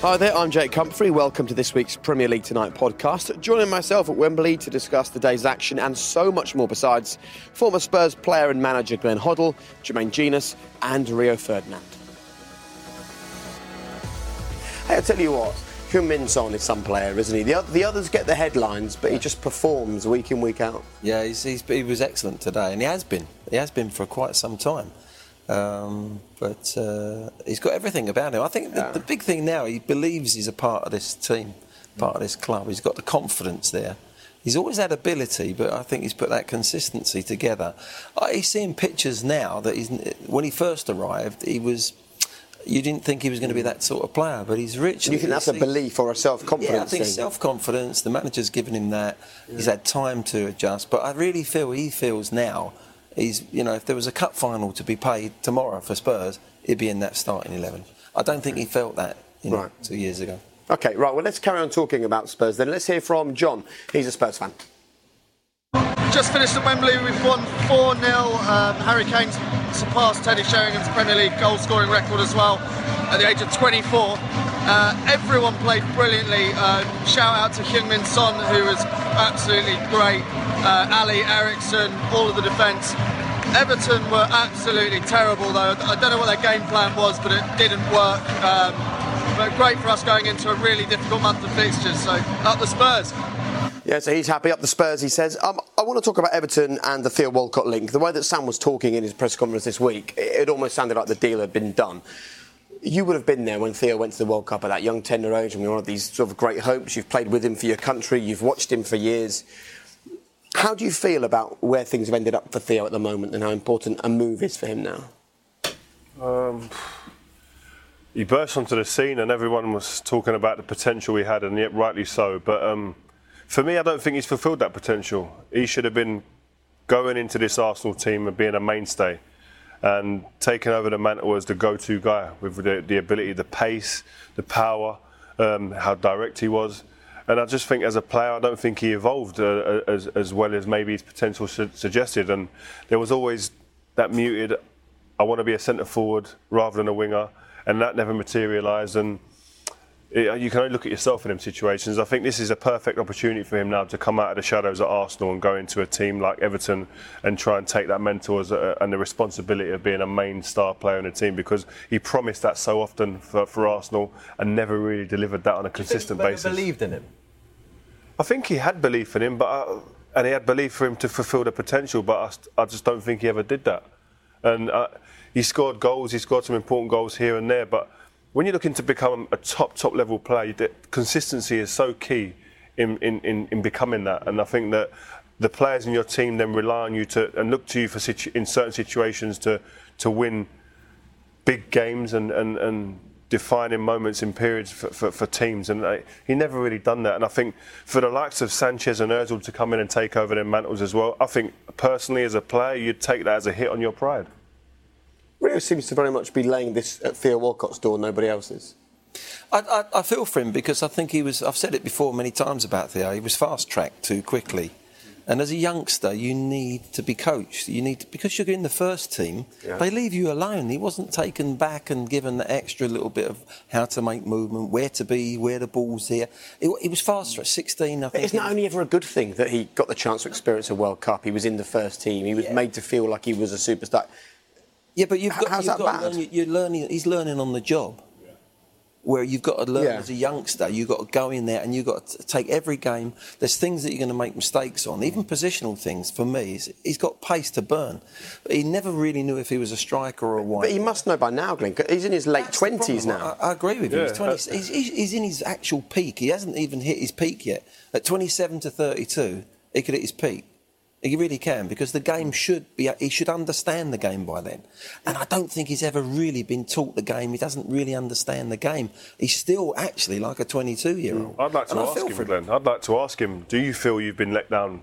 Hi there, I'm Jake Humphrey. Welcome to this week's Premier League Tonight podcast. Joining myself at Wembley to discuss the day's action and so much more besides, former Spurs player and manager Glenn Hoddle, Jermaine Jenas, and Rio Ferdinand. Hey, I tell you what, Heung-Min Son is some player, isn't he? The, the others get the headlines, but he just performs week in, week out. Yeah, he's, he's, he was excellent today, and he has been. He has been for quite some time. Um, but uh, he's got everything about him. I think the, the big thing now, he believes he's a part of this team, part of this club. He's got the confidence there. He's always had ability, but I think he's put that consistency together. I, he's seeing pictures now that he's, when he first arrived, he was. You didn't think he was going to be that sort of player, but he's rich. And you think that's a belief or a self-confidence yeah, I think self-confidence. The manager's given him that. He's had time to adjust, but I really feel he feels now. He's, you know, if there was a cup final to be played tomorrow for Spurs, he'd be in that starting eleven. I don't think he felt that you know, Right. two years ago. Okay, right, well, let's carry on talking about Spurs then. Let's hear from John. He's a Spurs fan. Just finished at Wembley, we've won 4 0. Um, Harry Kane's surpassed Teddy Sheringham's Premier League goal scoring record as well at the age of 24. Uh, everyone played brilliantly. Uh, shout out to Heung-Min Son, who was absolutely great. Uh, Alli Eriksen, all of the defence. Everton were absolutely terrible, though. I don't know what their game plan was, but it didn't work. Um, but great for us going into a really difficult month of fixtures. So, up the Spurs. Yeah, so he's happy up the Spurs, he says. Um, I want to talk about Everton and the Theo Walcott link. The way that Sam was talking in his press conference this week, it, it almost sounded like the deal had been done. You would have been there when Theo went to the World Cup at that young tender age, and one of these sort of great hopes. You've played with him for your country, you've watched him for years. How do you feel about where things have ended up for Theo at the moment and how important a move is for him now? Um, he burst onto the scene and everyone was talking about the potential he had, and yet rightly so. But um, for me, I don't think he's fulfilled that potential. He should have been going into this Arsenal team and being a mainstay and taking over the mantle as the go-to guy with the, the ability, the pace, the power, um, how direct he was. And I just think as a player, I don't think he evolved uh, as, as well as maybe his potential su- suggested. And there was always that muted, I want to be a centre forward rather than a winger, and that never materialised. And it, you can only look at yourself in them situations. I think this is a perfect opportunity for him now to come out of the shadows at Arsenal and go into a team like Everton and try and take that mentor as a, and the responsibility of being a main star player in a team because he promised that so often for, for Arsenal and never really delivered that on a consistent basis. believed in him. I think he had belief in him, but uh, and he had belief for him to fulfil the potential, but I, I just don't think he ever did that. And uh, he scored goals, he scored some important goals here and there, but when you're looking to become a top top level player, the consistency is so key in, in, in, in becoming that. And I think that the players in your team then rely on you to and look to you for situ- in certain situations to to win big games and, and, and defining moments in periods for, for, for teams. And uh, he never really done that. And I think for the likes of Sanchez and Ozil to come in and take over their mantles as well, I think personally as a player, you'd take that as a hit on your pride. Rio seems to very much be laying this at Theo Walcott's door, nobody else's. I, I, I feel for him because I think he was. I've said it before many times about Theo. He was fast tracked too quickly, And as a youngster, you need to be coached. You need to, because you're in the first team. Yeah. They leave you alone. He wasn't taken back and given the extra little bit of how to make movement, where to be, where the ball's here. It, it was faster at 16. I But think. isn't only ever a good thing that he got the chance to experience a World Cup? He was in the first team. He was Yeah. made to feel like he was a superstar. Yeah, but you've got, how's you've that got bad? learn, you're learning. He's learning on the job. Where you've got to learn Yeah. as a youngster, you've got to go in there and you've got to take every game. There's things that you're going to make mistakes on, even positional things. For me, he's, he's got pace to burn. But he never really knew if he was a striker or a wide. But he must know by now, Glenn. 'cause He's in his late twenties now. I, I agree with you. Yeah, he's, 20, he's, he's, he's in his actual peak. He hasn't even hit his peak yet. At 27 to 32, he could hit his peak. He really can because the game hmm. should be. He should understand the game by then. And I don't think he's ever really been taught the game. He doesn't really understand the game. He's still actually like a 22 year old. Hmm. I'd like to and ask him, Glenn. I'd like to ask him: Do you feel you've been let down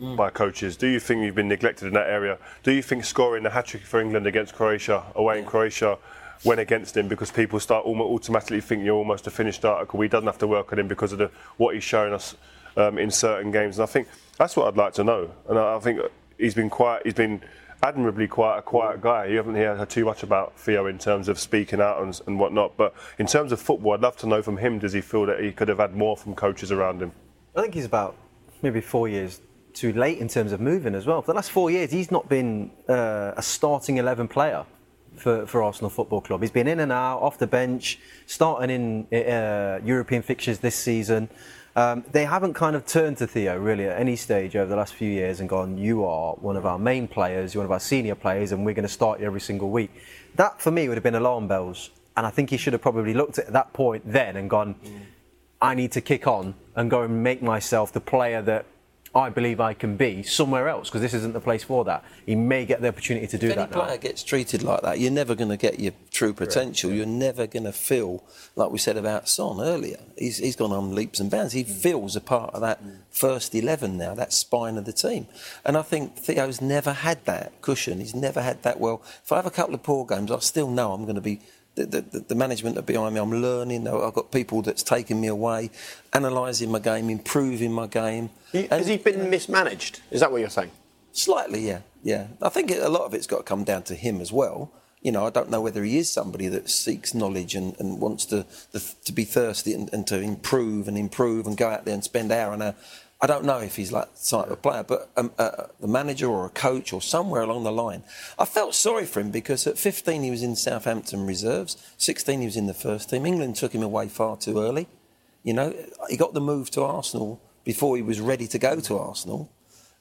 hmm. by coaches? Do you think you've been neglected in that area? Do you think scoring a hat trick for England against Croatia away in Croatia went against him because people start automatically thinking you're almost a finished article? He doesn't have to work on him because of the, what he's showing us um, in certain games. And I think that's what I'd like to know. And I, I think he's been quite. He's been. Admirably quite a quiet guy. You haven't heard too much about Theo in terms of speaking out and, and whatnot. But in terms of football, I'd love to know from him. Does he feel that he could have had more from coaches around him? I think he's about maybe four years too late in terms of moving as well. For the last four years, he's not been uh, a starting 11 player for, for Arsenal Football Club. He's been in and out, off the bench, starting in uh, European fixtures this season. Um, they haven't kind of turned to Theo really at any stage over the last few years and gone, you are one of our main players, you're one of our senior players, and we're going to start you every single week. That for me would have been alarm bells. And I think he should have probably looked at that point then and gone, I need to kick on and go and make myself the player that I believe I can be somewhere else because this isn't the place for that. He may get the opportunity to do if any that now. player gets treated like that, you're never going to get your true potential. You're never going to feel like we said about Son earlier. He's, he's gone on leaps and bounds. He mm. feels a part of that mm. first eleven now, that spine of the team. And I think Theo's never had that cushion. He's never had that. Well, if I have a couple of poor games, I still know I'm going to be. The, the, the management are behind me. I'm learning. I've got people that's taking me away, analysing my game, improving my game. He- Has he been mismanaged? Is that what you're saying? Slightly, yeah, yeah. I think a lot of it's got to come down to him as well. You know, I don't know whether he is somebody that seeks knowledge and, and wants to the, to be thirsty and, and to improve and improve and go out there and spend hour and hour. I don't know if he's like that type of player, but um, uh, the manager or a coach or somewhere along the line, I felt sorry for him because at 15 he was in Southampton reserves, 16 he was in the first team. England took him away far too early. You know, he got the move to Arsenal before he was ready to go to Arsenal.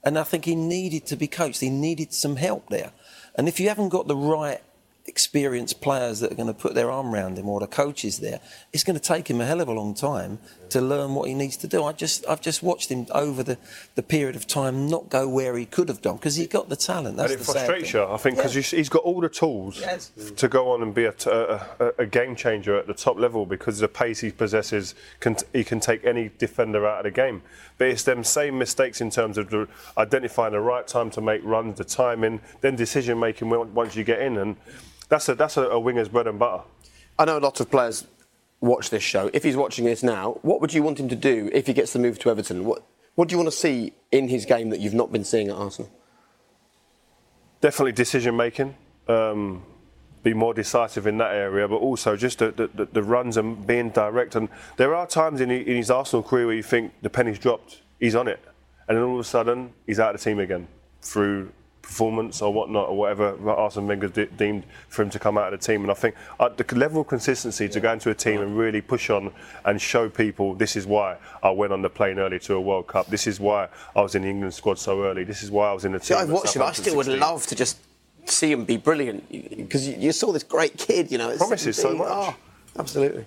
And I think he needed to be coached. He needed some help there. And if you haven't got the right experienced players that are going to put their arm around him or the coaches there, it's going to take him a hell of a long time to learn what he needs to do. I just, I've just watched him over the, the period of time not go where he could have done because he got the talent. That's and it frustrates you, I think, because Yeah. he's got all the tools Yes. to go on and be a game changer at the top level because the pace he possesses, can, he can take any defender out of the game. But it's them same mistakes in terms of the, identifying the right time to make runs, the timing, then decision making once you get in. And that's a, that's a, a winger's bread and butter. I know a lot of players watch this show. If he's watching this now, what would you want him to do if he gets the move to Everton? What What do you want to see in his game that you've not been seeing at Arsenal? definitely decision making. Um, be more decisive in that area, but also just the, the, the- the runs and being direct. And there are times in, in his Arsenal career where you think the penny's dropped, he's on it, and then all of a sudden he's out of the team again through performance or whatnot or whatever Arsene Wenger de- deemed for him to come out of the team. And I think uh, the level of consistency to go into a team and really push on and show people this is why I went on the plane early to a World Cup. This is why I was in the England squad so early. This is why I was in the See, team. I've watched him. I Southampton still would love to just see him be brilliant because you, you saw this great kid. You know, at Promises so much. Oh, absolutely.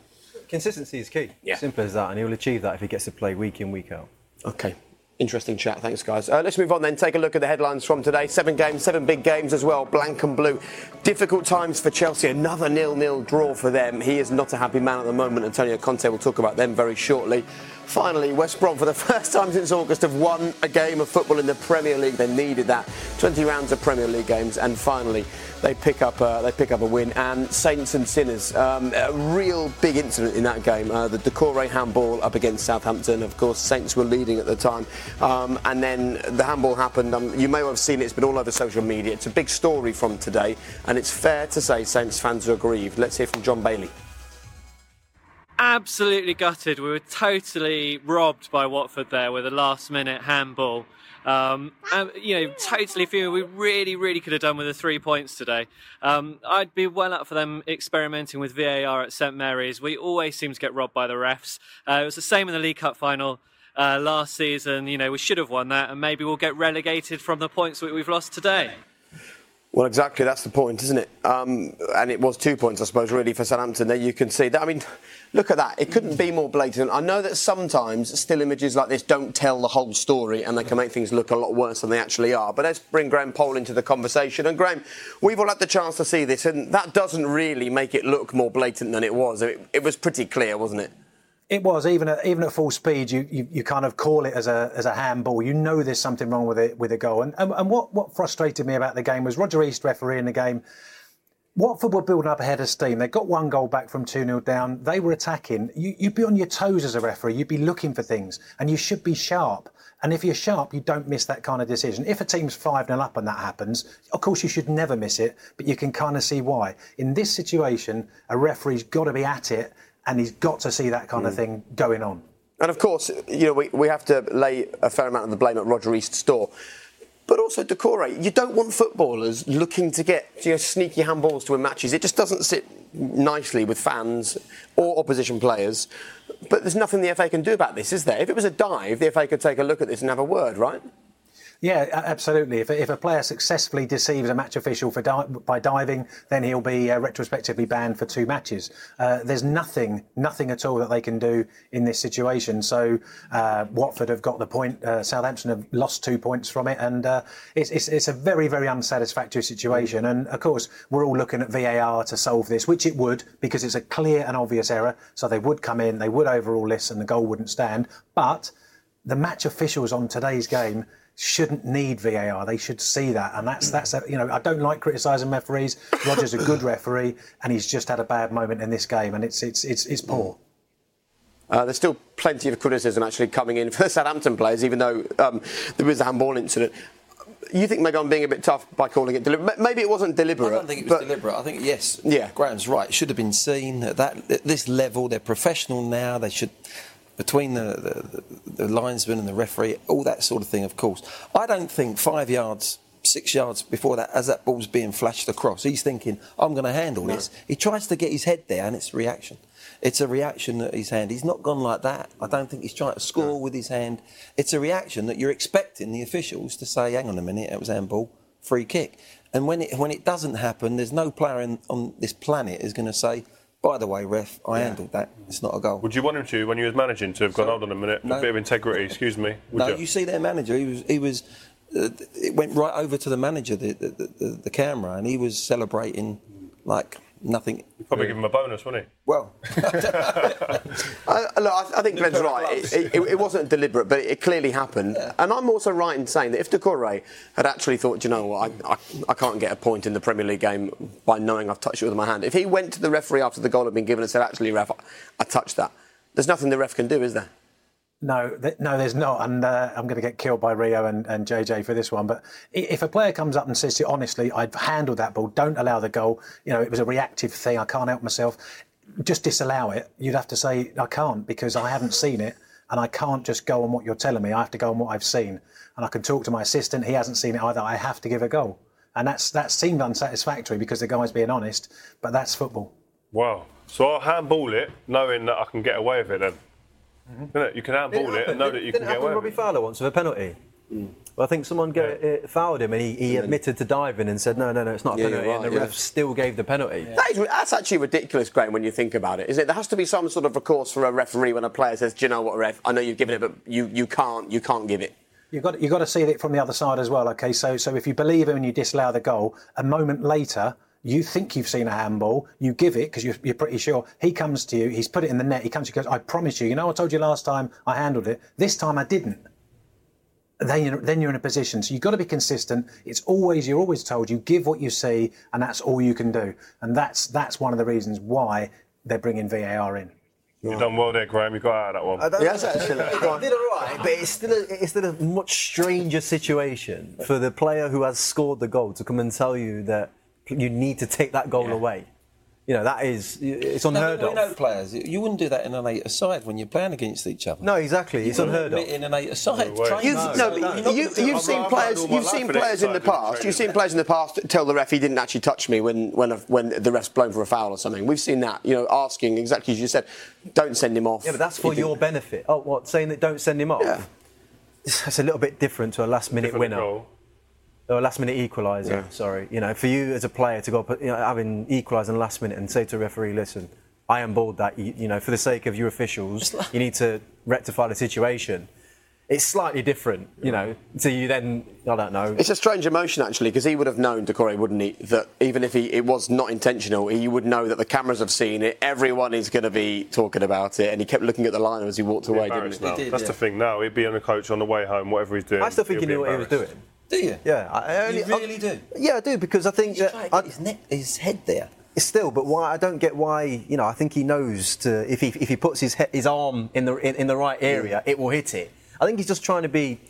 Consistency is key. Yeah. Simple as that, and he'll achieve that if he gets to play week in, week out. Okay. Interesting chat. Thanks, guys. Uh, let's move on then. Take a look at the headlines from today. Seven games, seven big games as well. Blank and blue. Difficult times for Chelsea. Another nil-nil draw for them. He is not a happy man at the moment. Antonio Conte will talk about them very shortly. Finally, West Brom, for the first time since August, have won a game of football in the Premier League. They needed that. 20 rounds of Premier League games, and finally, they pick up uh, they pick up a win. And Saints and Sinners, um, a real big incident in that game. Uh, the Doucouré handball up against Southampton. Of course, Saints were leading at the time. Um, and then the handball happened. Um, you may well have seen it. It's been all over social media. It's a big story from today, and it's fair to say Saints fans are aggrieved. Let's hear from John Bailey. Absolutely gutted. We were totally robbed by Watford there with a last-minute handball. Um, and, you know, totally feeling we really, really could have done with the three points today. Um, I'd be well up for them experimenting with VAR at St Mary's. We always seem to get robbed by the refs. Uh, it was the same in the League Cup final. Uh, last season, you know, we should have won that, and maybe we'll get relegated from the points that we've lost today. Well, exactly. That's the point, isn't it? Um, and it was two points, I suppose, really, for Southampton. There you can see that. I mean, look at that. It couldn't be more blatant. I know that sometimes still images like this don't tell the whole story and they can make things look a lot worse than they actually are. But let's bring Graham Poll into the conversation. And Graham, we've all had the chance to see this, and that doesn't really make it look more blatant than it was. It, it was pretty clear, wasn't it? It was even at even at full speed. You, you, you kind of call it as a as a handball. You know there's something wrong with it with a goal. And, and and what what frustrated me about the game was Roger East refereeing the game. Watford were building up ahead of steam. They got one goal back from 2 0 down. They were attacking. You, would be on your toes as a referee. You'd be looking for things. And you should be sharp. And if you're sharp, you don't miss that kind of decision. If a team's 5 0 up and that happens, of course you should never miss it, but you can kind of see why. In this situation, a referee's got to be at it and he's got to see that kind mm. of thing going on. And of course, you know, we, we have to lay a fair amount of the blame at Roger East's door. But also Doucouré, you don't want footballers looking to get you know, sneaky handballs to win matches. It just doesn't sit nicely with fans or opposition players. But there's nothing the FA can do about this, is there? If it was a dive, the FA could take a look at this and have a word, right? Yeah, absolutely. If, if a player successfully deceives a match official for di- by diving, then he'll be uh, retrospectively banned for two matches. Uh, there's nothing, nothing at all that they can do in this situation. So uh, Watford have got the point. Uh, Southampton have lost two points from it, and uh, it's, it's, it's a very, very unsatisfactory situation. And of course, we're all looking at VAR to solve this, which it would because it's a clear and obvious error. So they would come in, they would overrule this, and the goal wouldn't stand. But the match officials on today's game shouldn't need VAR. They should see that, and that's that's a, you know I don't like criticising referees. Roger's a good referee, and he's just had a bad moment in this game, and it's it's it's, it's poor. Uh, there's still plenty of criticism actually coming in for the Southampton players, even though um, there was a handball incident. You think maybe I'm being a bit tough by calling it deliberate? Maybe it wasn't deliberate. I don't think it was deliberate. I think yes. Yeah, Graham's right. It should have been seen at that at this level. They're professional now. They should between the, the, the linesman and the referee, all that sort of thing, of course. I don't think five yards six yards before that, as that ball's being flashed across, he's thinking, I'm going to handle no. this. He tries to get his head there, and it's reaction. It's a reaction that his hand. He's not gone like that. I don't think he's trying to score no. with his hand. It's a reaction that you're expecting the officials to say, hang on a minute, it was handball, free kick. And when it, when it doesn't happen, there's no player in, on this planet is going to say, by the way, ref, I yeah. handled that. It's not a goal. Would you want him to, when you was managing, to have gone, hold on a minute, no. a bit of integrity, excuse me? Would no, you? you? see their manager, he was, he was uh, it went right over to the manager, the, the, the, the camera, and he was celebrating like nothing. You'd probably give him a bonus, wouldn't he? Well, I, look, I, think Glenn's right. It, it, it, wasn't deliberate, but it clearly happened. Yeah. And I'm also right in saying that if Doucouré had actually thought, you know what, I, I, I, can't get a point in the Premier League game by knowing I've touched it with my hand. If he went to the referee after the goal had been given and said, actually, ref, I touched that, there's nothing the ref can do, is there? No, th- no, there's not, and uh, I'm going to get killed by Rio and, and JJ for this one. But if a player comes up and says to you, honestly, I've handled that ball, don't allow the goal. You know, it was a reactive thing. I can't help myself. Just disallow it. You'd have to say I can't because I haven't seen it, and I can't just go on what you're telling me. I have to go on what I've seen, and I can talk to my assistant. He hasn't seen it either. I have to give a goal, and that's that seemed unsatisfactory because the guy's being honest. But that's football. Wow. So I'll handball it, knowing that I can get away with it then. Mm-hmm. You can handball it, it and know that you can get away. Robbie Fowler once with a penalty. Mm. Well, I think someone get, uh, fouled him and he, he admitted to diving and said, no, no, no, it's not a yeah, penalty. Right, and the yeah. ref still gave the penalty. Yeah. That is, that's actually ridiculous, Graham, when you think about it, is it? There has to be some sort of recourse for a referee when a player says, do you know what, ref, I know you've given it, but you, you, can't, you can't give it. You've got, you've got to see it from the other side as well, okay? So, so if you believe him and you disallow the goal, a moment later, you think you've seen a handball, you give it because you're, you're, pretty sure. He comes to you, he's put it in the net, he comes to you, goes, I promise you, you know, I told you last time I handled it, this time I didn't. Then you're, then you're in a position. So you've got to be consistent. It's always, you're always told you give what you see, and that's all you can do. And that's, that's one of the reasons why they're bringing VAR in. You've done well there, Graham. You got out of that one. I don't Yes, know. actually. It Go did all right, but it's still, a, it's still a much stranger situation for the player who has scored the goal to come and tell you that you need to take that goal away. You know, that is, it's unheard but we of. know players. You wouldn't do that in an eight-a-side when you're playing against each other. No, exactly. It's You wouldn't unheard of. admit In an eight-a-side, No way. train You've, no, no, so but you're you, not you, gonna do you've seen I've players, you've seen in players in the past. You've seen players in the past tell the ref he didn't actually touch me when when when the ref's blown for a foul or something. We've seen that. You know, asking exactly as you said, don't send him off. Yeah, but that's for your benefit. Oh, what? Saying that don't send him off? Yeah. That's a little bit different to a last minute Different winner. goal. Or a last minute equaliser, Yeah. sorry. You know, for you as a player to go up, you know, having equalised in the last minute and say to a referee, listen, I am bored that, you, you know, for the sake of your officials, you need to rectify the situation. It's slightly different, you know, so you then, I don't know. It's a strange emotion actually, because he would have known, Doucouré, wouldn't he, that even if he, it was not intentional, he would know that the cameras have seen it, everyone is going to be talking about it, and he kept looking at the line as he walked away, didn't he? now. did, That's yeah. the thing now. He'd be on the coach on the way home, whatever he's doing. I still think he he'll knew what he was doing. Embarrassed. Do you? Yeah, I, I only, You really do? Yeah, I do, because I think He's that. trying to I, his, neck, his head there. Still, but why? I don't get why. You know, I think he knows to if he if he puts his he, his arm in the in, in the right mm. area, it will hit it. I think he's just trying to be.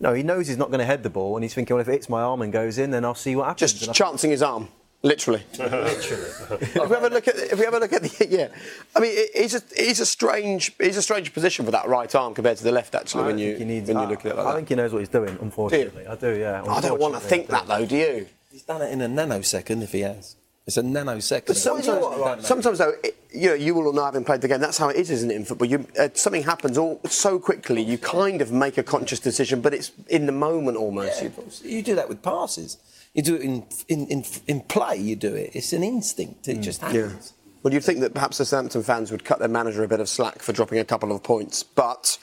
No, he knows he's not going to head the ball, and he's thinking, well, if it hits my arm and goes in, then I'll see what happens. Just And I- chancing his arm, literally. if we ever look at, if we ever look at the, yeah, I mean, he's a, it's a strange, it's a strange position for that right arm compared to the left. Actually, I when you think he needs- when you look at it like I that. think he knows what he's doing. Unfortunately, I do. Yeah. I don't want to think that though. Do you? He's done it in a nanosecond if he has. It's a nanosecond. But sometimes, sometimes though, it, you know, you will all know having played the game. That's how it is, isn't it? In football, you, uh, something happens all so quickly. You kind of make a conscious decision, but it's in the moment almost. Yeah, you do that with passes. You do it in in, in, in play. You do it. It's an instinct. It mm. just happens. Well, you'd think that perhaps the Southampton fans would cut their manager a bit of slack for dropping a couple of points, but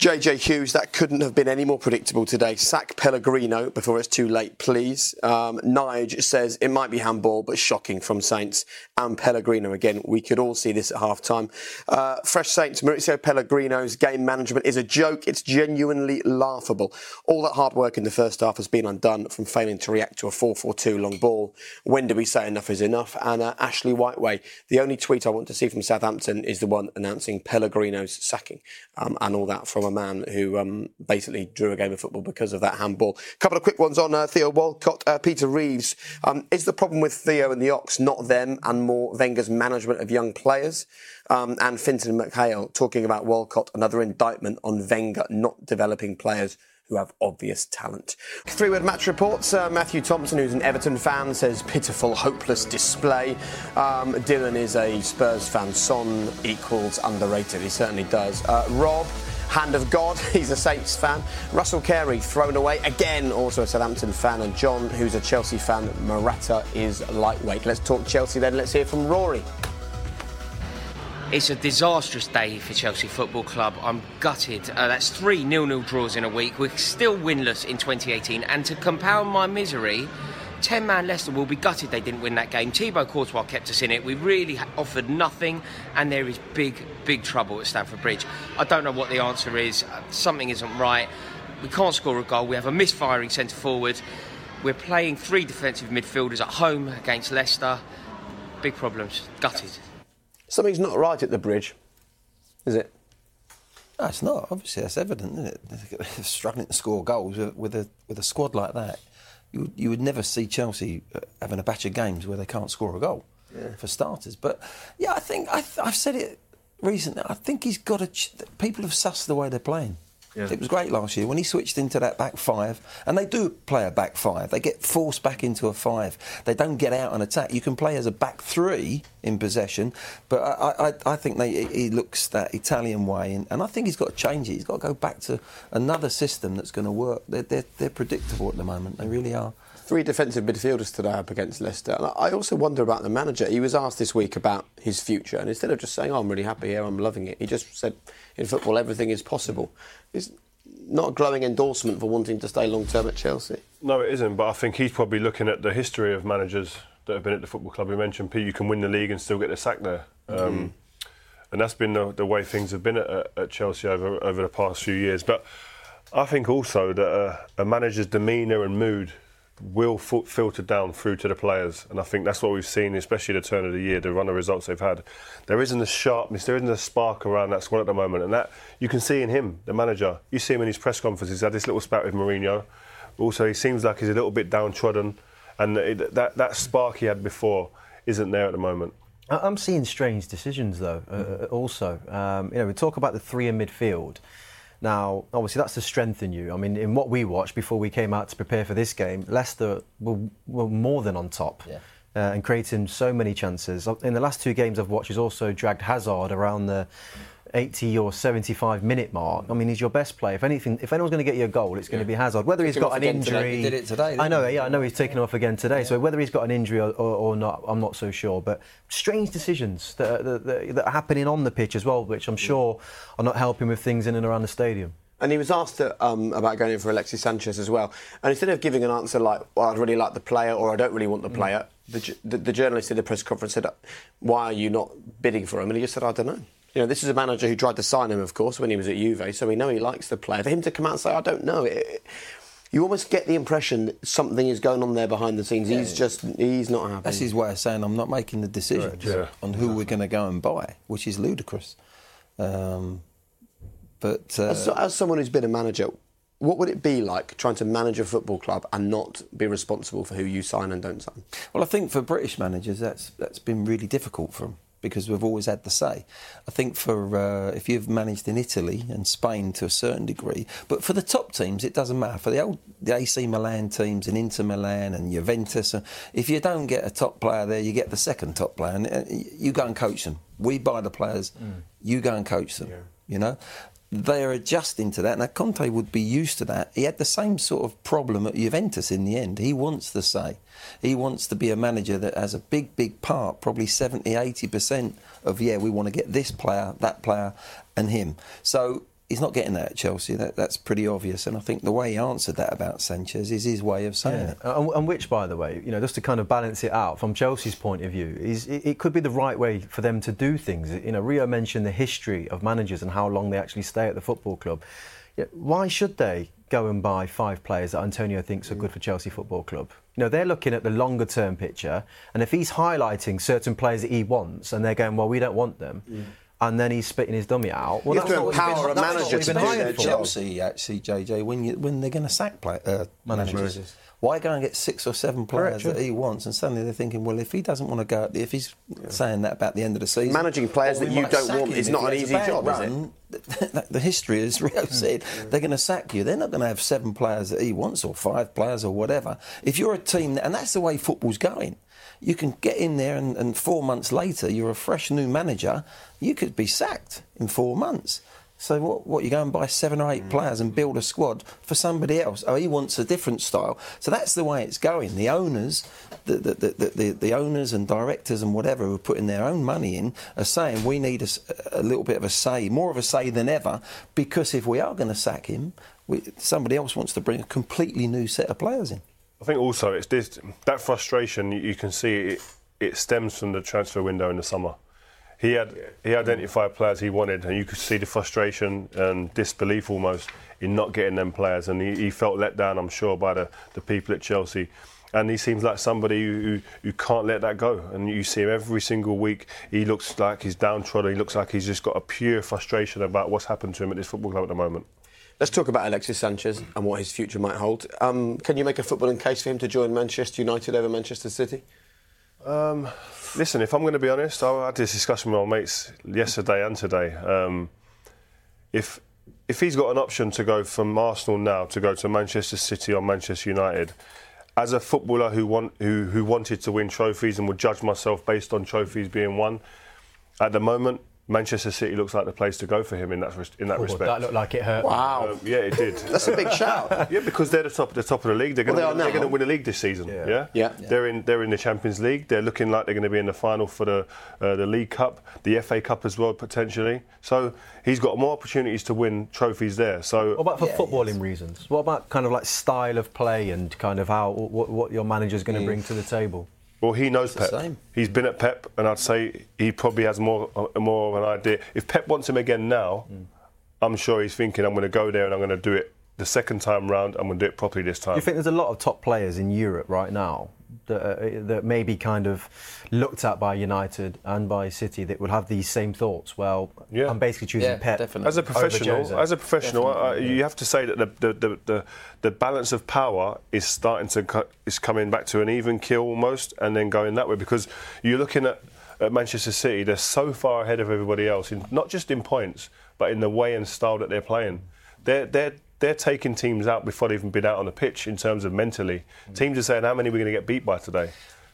JJ Hughes, that couldn't have been any more predictable today. Sack Pellegrino before it's too late, please. Um, Nige says it might be handball, but shocking from Saints and Pellegrino again. We could all see this at half time. Uh, Fresh Saints, Mauricio Pellegrino's game management is a joke. It's genuinely laughable. All that hard work in the first half has been undone from failing to react to a 4 4 2 long ball. When do we say enough is enough? And uh, Ashley Whiteway, the only tweet I want to see from Southampton is the one announcing Pellegrino's sacking um, and all that from a man who um, basically drew a game of football because of that handball. A couple of quick ones on uh, Theo Walcott. Uh, Peter Reeves, um, is the problem with Theo and the Ox not them and more Wenger's management of young players? Um, and Finton McHale talking about Walcott, another indictment on Wenger not developing players who have obvious talent. Three word match reports. Uh, Matthew Thompson, who's an Everton fan, says pitiful, hopeless display. Um, Dylan is a Spurs fan. Son equals underrated. He certainly does. Uh, Rob. Hand of God, he's a Saints fan. Russell Carey, thrown away again, also a Southampton fan. And John, who's a Chelsea fan, Morata is lightweight. Let's talk Chelsea then. Let's hear from Rory. It's a disastrous day for Chelsea Football Club. I'm gutted. Uh, that's three nil-nil draws in a week. We're still winless in 2018, and to compound my misery, 10-man Leicester will be gutted they didn't win that game. Thibaut Courtois kept us in it. We really offered nothing, and there is big, big trouble at Stamford Bridge. I don't know what the answer is. Uh, Something isn't right. We can't score a goal. We have a misfiring centre forward. We're playing three defensive midfielders at home against Leicester. Big problems. Gutted. Something's not right at the bridge, is it? No, it's not. Obviously, that's evident, isn't it? They're struggling to score goals with, with a with a squad like that. You would, you would never see Chelsea uh, having a batch of games where they can't score a goal, for starters. But yeah, I think I, I've said it recently. I think he's got a. Ch- people have sussed the way they're playing. Yeah. It was great last year when he switched into that back five, and they do play a back five. They get forced back into a five. They don't get out and attack. You can play as a back three in possession, but I, I, I think they, he looks that Italian way, and, and I think he's got to change it. He's got to go back to another system that's going to work. They're, they're, they're predictable at the moment. They really are. Three defensive midfielders today up against Leicester. And I also wonder about the manager. He was asked this week about his future, and instead of just saying, oh, I'm really happy here, I'm loving it, he just said, in football, everything is possible. It's not a glowing endorsement for wanting to stay long term at Chelsea. No, it isn't. But I think he's probably looking at the history of managers that have been at the football club. We mentioned, Pete, you can win the league and still get the sack there. Um, and that's been the, the way things have been at, at- at Chelsea over over the past few years. But I think also that uh, a manager's demeanour and mood will fil- filter down through to the players, and I think that's what we've seen, especially the turn of the year, the run of results they've had. There isn't a sharpness, there isn't a spark around that squad at the moment, and that you can see in him, the manager. You see him in his press conferences. He's had this little spat with Mourinho. Also, he seems like he's a little bit downtrodden, and it, that that spark he had before isn't there at the moment. I'm seeing strange decisions though. Uh, also, um, you know, we talk about the three in midfield. Now, obviously, that's the strength in you. I mean, in what we watched before we came out to prepare for this game, Leicester were, were more than on top. Uh, and creating so many chances. In the last two games I've watched, he's also dragged Hazard around the 80 or 75 minute mark. I mean, he's your best player. If anything, if anyone's going to get you a goal, it's going to be Hazard. Whether he's got an injury, He did it today, I know. he? Yeah, I know he's taken off again today. So whether he's got an injury or, or, or not, I'm not so sure. But strange decisions that, that, that, that are happening on the pitch as well, which I'm sure are not helping with things in and around the stadium. And he was asked uh, um, about going in for Alexis Sanchez as well. And instead of giving an answer like, well, I'd really like the player or I don't really want the player, the, the, the journalist in the press conference said, why are you not bidding for him? And he just said, I don't know. You know, this is a manager who tried to sign him, of course, when he was at Juve, so we know he likes the player. For him to come out and say, I don't know, it, it- you almost get the impression that something is going on there behind the scenes. He's just, he's not happy. That's his way of saying I'm not making the decisions Correct, yeah. on who we're going to go and buy, which is ludicrous. Um, but uh, As, as someone who's been a manager, what would it be like trying to manage a football club and not be responsible for who you sign and don't sign? Well, I think for British managers, that's that's been really difficult for them because we've always had the say. I think for uh, if you've managed in Italy and Spain to a certain degree, but for the top teams, it doesn't matter. For the old the AC Milan teams and Inter Milan and Juventus, uh, if you don't get a top player there, you get the second top player, and uh, you go and coach them. We buy the players, you go and coach them. You know. They're adjusting to that. Now, Conte would be used to that. He had the same sort of problem at Juventus in the end. He wants the say. He wants to be a manager that has a big, big part, probably 70, 80% of, yeah, we want to get this player, that player, and him. So he's not getting that at Chelsea. That, that's pretty obvious. And I think the way he answered that about Sanchez is his way of saying it. And, and which, by the way, you know, just to kind of balance it out from Chelsea's point of view, is it, it could be the right way for them to do things. You know, Rio mentioned the history of managers and how long they actually stay at the football club. Yeah, why should they go and buy five players that Antonio thinks are good for Chelsea Football Club? You know, they're looking at the longer term picture, and if he's highlighting certain players that he wants, and they're going, well, we don't want them. And then he's spitting his dummy out. Well, You have that's to not what he's been- empower a what manager he's to do their for. Chelsea, actually, JJ, when you, when they're going to sack play, uh, managers, Managers. Why go and get six or seven players Correct, that he wants, and suddenly they're thinking, well, if he doesn't want to go, if he's saying that about the end of the season, Managing players well, that you don't want him is not an easy bad job, is it? run. the history, as Rio said, they're going to sack you. They're not going to have seven players that he wants or five players or whatever. If you're a team, and that's the way football's going. You can get in there, and, and four months later, you're a fresh new manager. You could be sacked in four months. So what? What you go and buy seven or eight mm. players and build a squad for somebody else? Oh, he wants a different style. So that's the way it's going. The owners, the the, the, the, the, owners and directors and whatever who are putting their own money in are saying we need a little bit of a say, more of a say than ever, because if we are going to sack him, we, somebody else wants to bring a completely new set of players in. I think also it's this that frustration you, you can see it, it stems from the transfer window in the summer. He had he identified players he wanted, and you could see the frustration and disbelief almost in not getting them players, and he, he felt let down, I'm sure, by the, the people at Chelsea. And he seems like somebody who, who can't let that go. And you see him every single week. He looks like he's downtrodden. He looks like he's just got a pure frustration about what's happened to him at this football club at the moment. Let's talk about Alexis Sanchez and what his future might hold. Um, can you make a footballing case for him to join Manchester United over Manchester City? Um, listen, if I'm going to be honest, I had this discussion with my mates yesterday and today. Um, if if he's got an option to go from Arsenal now to go to Manchester City or Manchester United, as a footballer who want who who wanted to win trophies and would judge myself based on trophies being won, at the moment. Manchester City looks like the place to go for him in that res- in that Oh, respect. that looked like it hurt. Wow. Um, yeah, it did. That's a big shout. Yeah, because they're the top, the top of the league. They're going Well, they to are now. win the league this season. Yeah. Yeah. They're in they're in the Champions League. They're looking like they're going to be in the final for the uh, the League Cup, the FA Cup as well potentially. So he's got more opportunities to win trophies there. So What about for footballing reasons? What about kind of like style of play and kind of how what, what your manager's going to bring to the table? Well, he knows Pep. He's been at Pep, and I'd say he probably has more uh, more of an idea. If Pep wants him again now, Mm. I'm sure he's thinking, I'm going to go there and I'm going to do it the second time round, I'm going to do it properly this time. You think there's a lot of top players in Europe right now that, uh, that may be kind of looked at by United and by City that will have these same thoughts? Well, I'm basically choosing Pep. As a professional, as a professional, uh, you have to say that the, the, the, the, the balance of power is starting to co- is coming back to an even kill almost, and then going that way because you're looking at, at Manchester City. They're so far ahead of everybody else, in, not just in points, but in the way and style that they're playing. They're they're they're taking teams out before they've even been out on the pitch in terms of mentally. Teams are saying how many are we going to get beat by today.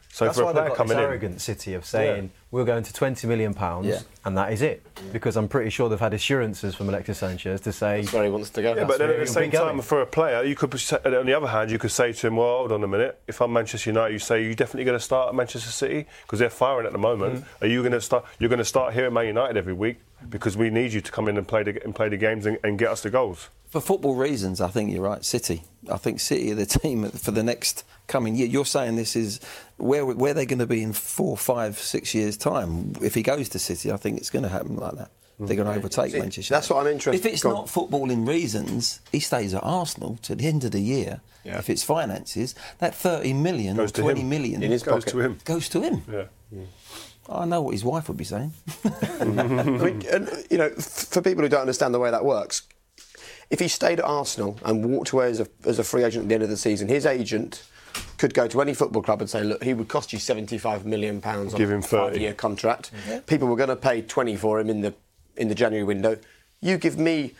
So That's for why a they've player got coming this in, arrogant City of saying Yeah. we're going to 20 million pounds Yeah. and that is it. Because I'm pretty sure they've had assurances from Alexis Sanchez to say that's where he wants to go. Yeah, but then at the same time, for a player, you could say- on the other hand, you could say to him, "Well, hold on a minute. If I'm Manchester United, you say you're definitely going to start at Manchester City because they're firing at the moment. Mm. Are you going to start? You're going to start here at Man United every week because we need you to come in and play the, and play the games and, and get us the goals." For football reasons, I think you're right. City. I think City are the team for the next coming year. You're saying this is where where they're going to be in four, five, six years' time. If he goes to City, I think it's going to happen like that. Mm. They're going to overtake See, Manchester. that's what I'm interested- in. If it's go on. not footballing reasons, he stays at Arsenal to the end of the year. Yeah. If it's finances, that 30 million Goes or to 20 him. million In his Goes pocket. to him. Goes to him. Yeah. Mm. I know what his wife would be saying. I mean, and, you know, for people who don't understand the way that works, if he stayed at Arsenal and walked away as a, as a free agent at the end of the season, his agent could go to any football club and say, look, he would cost you 75 million pounds on Give him a five-year contract. Yeah. People were going to pay 20 for him in the in the January window. You give me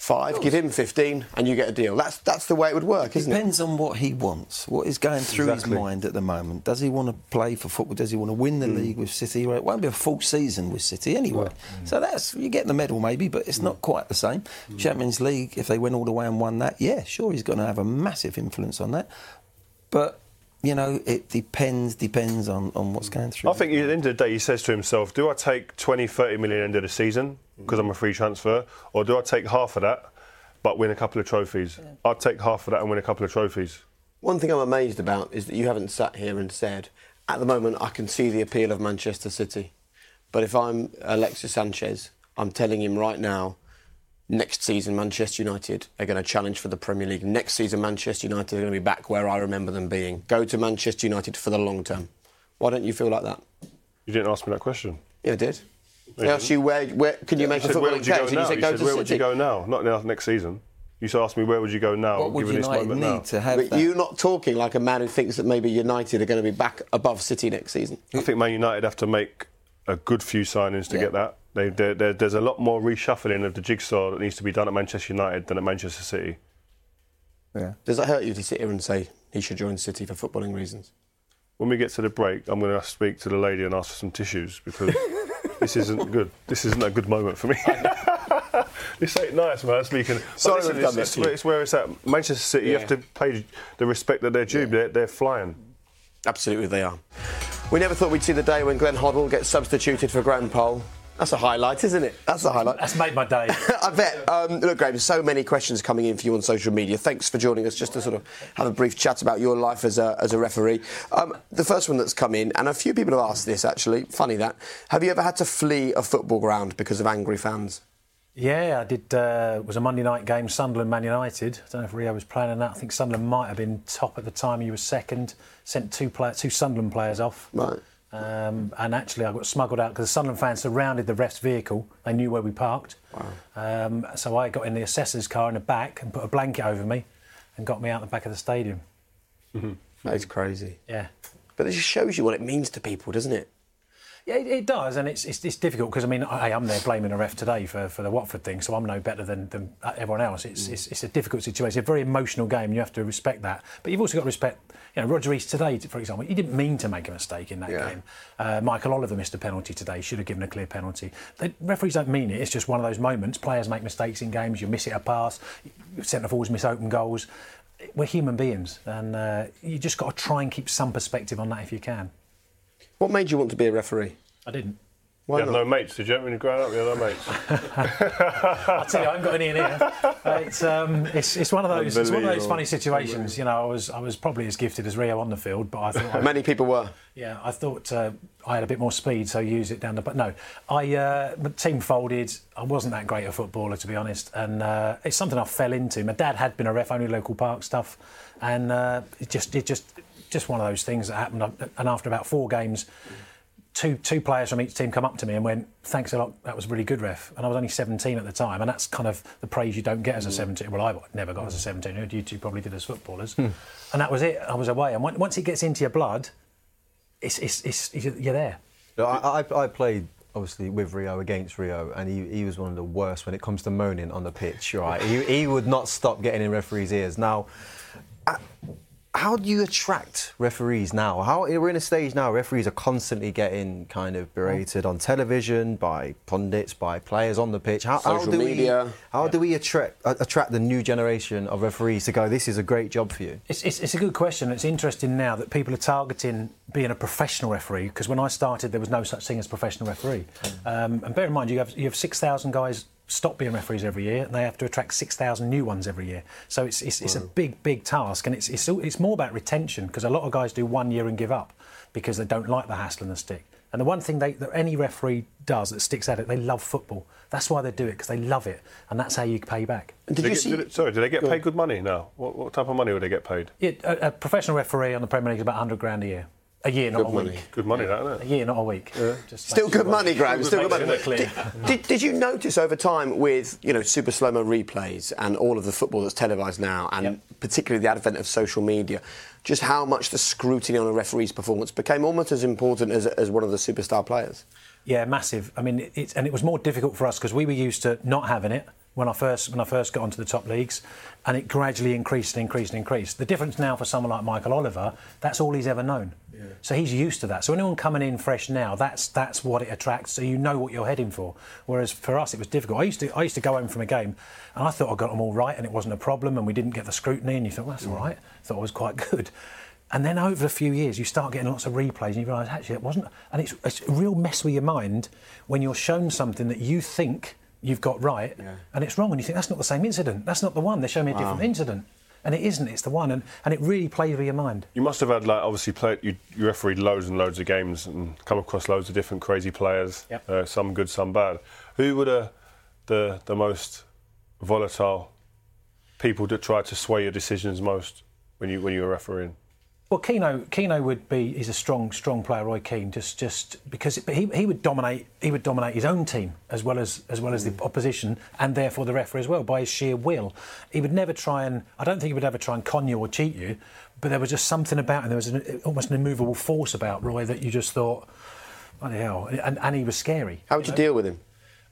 five, give him 15, and you get a deal. That's that's the way it would work, isn't it? Depends on what he wants, what is going through Exactly. his mind at the moment. Does he want to play for football? Does he want to win the Hmm. league with City? Well, it won't be a full season with City anyway. So that's you get the medal maybe, but Hmm. it's not quite the same. Champions League, if they went all the way and won that, yeah, sure, he's going to have a massive influence on that. But you know, it depends depends on, on what's going through. I think at the end of the day, he says to himself, do I take 20, 30 million end of the season because I'm a free transfer, or do I take half of that but win a couple of trophies? I'd take half of that and win a couple of trophies. One thing I'm amazed about is that you haven't sat here and said, at the moment, I can see the appeal of Manchester City. But if I'm Alexis Sanchez, I'm telling him right now, next season, Manchester United are going to challenge for the Premier League. Next season, Manchester United are going to be back where I remember them being. Go to Manchester United for the long term. Why don't you feel like that? You didn't ask me that question. Yeah, I did. Oh, no, They you asked you where, where can you make You a said, where footballing would you go case, and now? you said You go said, to where would you go now? Not now, next season. You should ask me where would you go now, What would given this United moment need now. to have But that? you're not talking like a man who thinks that maybe United are going to be back above City next season. I think Man United have to make a good few signings to Yeah. get that. They, there- there- there's a lot more reshuffling of the jigsaw that needs to be done at Manchester United than at Manchester City. Yeah. Does that hurt you to sit here and say he should join City for footballing reasons? When we get to the break, I'm going to speak to the lady and ask for some tissues because this isn't good. This isn't a good moment for me. this ain't nice, man. Speaking. Sorry listen, we've it's, that it's, where- it's where it's at. Manchester City, you have to pay the respect that they're due. They're, they're flying. Absolutely, they are. We never thought we'd see the day when Glenn Hoddle gets substituted for Graham Poll. That's a highlight, isn't it? That's a highlight. That's made my day. I bet. Um, look, Graham, so many questions coming in for you on social media. Thanks for joining us just to sort of have a brief chat about your life as a, as a referee. Um, the first one that's come in, and a few people have asked this actually, funny that. Have you ever had to flee a football ground because of angry fans? Yeah, I did. Uh, it was a Monday night game, Sunderland Man United. I don't know if Rio was playing in that. I think Sunderland might have been top at the time. He was second. Sent two play- two Sunderland players off. Right. Um, and actually, I got smuggled out because the Sunderland fans surrounded the ref's vehicle. They knew where we parked. Um, so I got in the assessor's car in the back and put a blanket over me and got me out the back of the stadium. That is crazy. Yeah. But it just shows you what it means to people, doesn't it? Yeah, it, it does, and it's, it's, it's difficult because I mean, I, I'm there blaming a ref today for, for the Watford thing, so I'm no better than, than everyone else. It's, it's, it's a difficult situation, It's a very emotional game, and you have to respect that. But you've also got to respect, you know, Roger East today, for example, he didn't mean to make a mistake in that Yeah. game. Uh, Michael Oliver missed a penalty today, should have given a clear penalty. The referees don't mean it, it's just one of those moments. Players make mistakes in games, you miss it a pass, centre forwards miss open goals. We're human beings, and uh, you just got to try and keep some perspective on that if you can. What made you want to be a referee? I didn't. you had no mates, did you? When you growing up, you had no mates. I tell you, I haven't got any in here. It's, um, it's, it's one of those it's one of those funny situations. You know, I was I was probably as gifted as Rio on the field, but I thought I, Many people were. Yeah, I thought uh, I had a bit more speed, so use it down the. But no, I uh, the team folded. I wasn't that great a footballer, to be honest, and uh, it's something I fell into. My dad had been a ref, only local park stuff, and uh, it just it just just one of those things that happened. And after about four games. Two, two players from each team come up to me and went, "Thanks a lot. That was really good, ref." And I was only 17 at the time, and that's kind of the praise you don't get as a 17. Well, I never got as a 17. You two probably did as footballers, hmm. and that was it. I was away, and once it gets into your blood, it's, it's, it's, you're there. No, I, I, I played obviously with Rio against Rio, and he, he was one of the worst when it comes to moaning on the pitch. Right, he, he would not stop getting in referees' ears. Now, how do you attract referees now? How we're in a stage now. Referees are constantly getting kind of berated on television by pundits, by players on the pitch. How, how Social do media. we how do we attract attract the new generation of referees to go? This is a great job for you. It's, it's, it's a good question. It's interesting now that people are targeting being a professional referee because when I started, there was no such thing as professional referee. Um, and bear in mind, you have you have six thousand guys stop being referees every year, and they have to attract six thousand new ones every year. So it's it's, it's a big big task, and it's it's, it's more about retention because a lot of guys do one year and give up because they don't like the hassle and the stick. And the one thing they, that any referee does that sticks at it, they love football. That's why they do it because they love it, and that's how you pay back. Did they get- did it- sorry, do they get paid good money now? What, what type of money would they get paid? Yeah, a, a professional referee on the Premier League is about 100 grand a year. A year, not Good a money. week. Good money, that, isn't it? A year, not a week. Just Still good it- money, Graham. Still good money. it clear. Did, did you notice over time with you know super slow mo replays and all of the football that's televised now, and particularly the advent of social media, just how much the scrutiny on a referee's performance became almost as important as, as one of the superstar players? Yeah, massive. I mean, it's and it was more difficult for us because we were used to not having it when I first when I first got onto the top leagues, and it gradually increased and increased and increased. The difference now for someone like Michael Oliver, that's all he's ever known. So he's used to that. So anyone coming in fresh now, that's that's what it attracts. So you know what you're heading for. Whereas for us, it was difficult. I used to I used to go home from a game, and I thought I got them all right, and it wasn't a problem, and we didn't get the scrutiny, and you thought well, that's all mm. right. I thought I was quite good. And then over a few years, you start getting lots of replays, and you realise actually it wasn't. And it's, it's a real mess with your mind when you're shown something that you think you've got right, and it's wrong, and you think that's not the same incident. That's not the one. They show me a different incident, and it isn't. It's the one, and, and it really plays with your mind. You must have had like obviously played. You, you refereed loads and loads of games and come across loads of different crazy players. Yep. Uh, some good, some bad. Who were the the the most volatile people that tried to sway your decisions most when you when you were refereeing? Well, Keano, Keano would be. He's a strong, strong player, Roy Keane. Just, just because but he, he would dominate. He would dominate his own team as well as as well as the mm. opposition, and therefore the referee as well by his sheer will. He would never try and. I don't think he would ever try and con you or cheat you, but there was just something about him. There was an, almost an immovable force about Roy that you just thought, what the hell? And, and he was scary. How would you deal with him?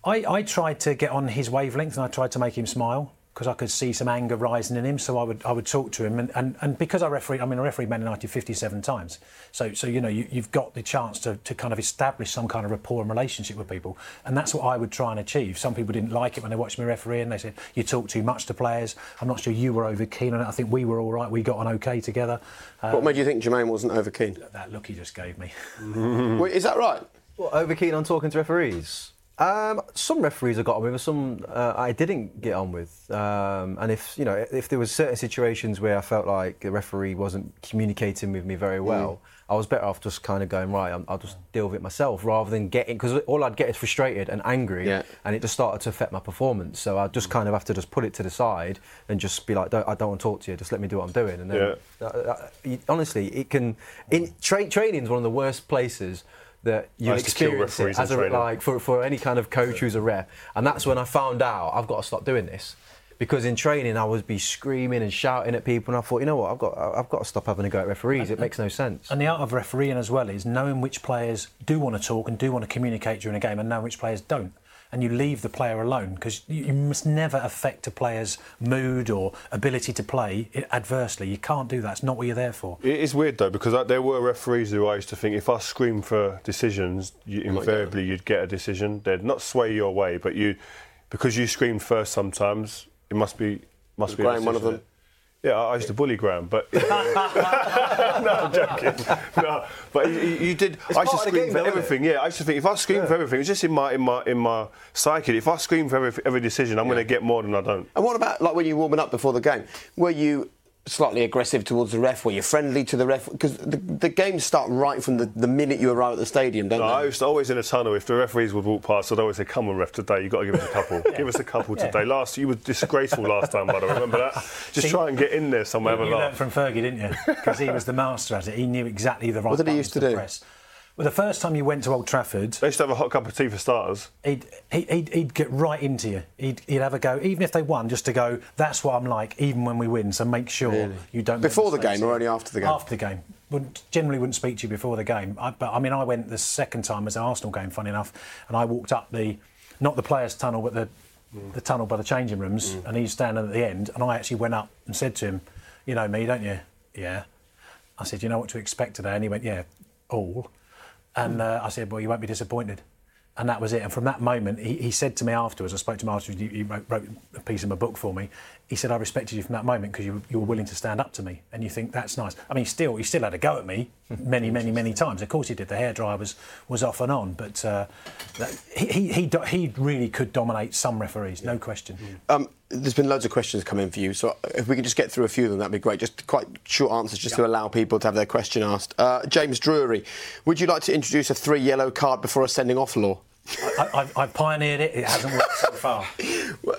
I, I tried to get on his wavelength and I tried to make him smile because I could see some anger rising in him. So I would I would talk to him and, and, and because I referee, I mean I refereed Man United 57 times. So so you know you, you've got the chance to, to kind of establish some kind of rapport and relationship with people, and that's what I would try and achieve. Some people didn't like it when they watched me referee and they said you talk too much to players. I'm not sure you were over keen on it. I think we were all right. We got on okay together. Uh, what made you think Jermaine wasn't over keen? that look he just gave me. Wait, is that right? What, over keen on talking to referees? Um, some referees I got on with, some uh, I didn't get on with. Um, and if you know, if there was certain situations where I felt like the referee wasn't communicating with me very well, I was better off just kind of going right. I'm, I'll just deal with it myself rather than getting because all I'd get is frustrated and angry, Yeah. and it just started to affect my performance. So I just kind of have to just put it to the side and just be like, don't, I don't want to talk to you. Just let me do what I'm doing. And then, uh, uh, honestly, it can. In tra- training is one of the worst places that you I used to kill experience it as a training. like for, for any kind of coach who's a ref. And that's when I found out I've got to stop doing this. Because in training I would be screaming and shouting at people, and I thought, you know what, I've got, I've got to stop having a go at referees. It makes no sense. And the art of refereeing as well is knowing which players do want to talk and do want to communicate during a game, and knowing which players don't. And you leave the player alone because you, you must never affect a player's mood or ability to play adversely. You can't do that. It's not what you're there for. It is weird though because there were referees who I used to think if I screamed for decisions, you, invariably you'd get a decision. They'd not sway your way, but you, because you screamed first sometimes, it must be must Was be. a Graham one of decision. them? Yeah, I used to bully Graham, but no, I'm joking. No, but you, you did. I used to part of the scream game, for though, everything. Yeah, I used to think if I scream for everything, it's just in my in my in my psyche. If I scream for every, every decision, I'm going to get more than I don't. And what about like when you were warming up before the game? Were you slightly aggressive towards the ref? Were you friendly to the ref? Because the, the games start right from the, the minute you arrive at the stadium, don't No, I they? used to always in a tunnel. If the referees would walk past, I'd always say, "Come on, ref, today you've got to give us a couple. Give us a couple Yeah. today." Last, you were disgraceful last time, but I remember that. Just See- try and get in there somewhere, You, have you learnt laugh. from Fergie, didn't you? Because he was the master at it. He knew exactly the right What did he buttons used to do? press. Well, the first time you went to Old Trafford, They used to have a hot cup of tea for starters. he'd, he- he'd, he'd get right into you. He'd, he'd have a go, even if they won, just to go, that's what I'm like, even when we win. So make sure you don't. Before the game or only after the game? After the game. Wouldn't, generally wouldn't speak to you before the game. I, but I mean, I went the second time as an Arsenal game, funny enough, and I walked up the, not the players' tunnel, but the, the tunnel by the changing rooms, mm. and he's standing at the end, and I actually went up and said to him, "You know me, don't you?" Yeah. I said, "You know what to expect today?" And he went, "Yeah, all." And uh, I said, Well, you won't be disappointed. And that was it. And from that moment, he, he said to me afterwards, I spoke to him afterwards, he, he wrote, wrote a piece in my book for me. He said, I respected you from that moment because you, you were willing to stand up to me. And you think, that's nice. I mean, still, he still had a go at me many, many, many times. Of course he did. The hairdryer was, was off and on. But uh, he, he, he, he really could dominate some referees, no question. Um, there's been loads of questions coming in for you, so if we could just get through a few of them, that'd be great. Just quite short answers, just to allow people to have their question asked. Uh, James Drury, would you like to introduce a three yellow card before a sending off law? I, I've, I've pioneered it. It hasn't worked so far.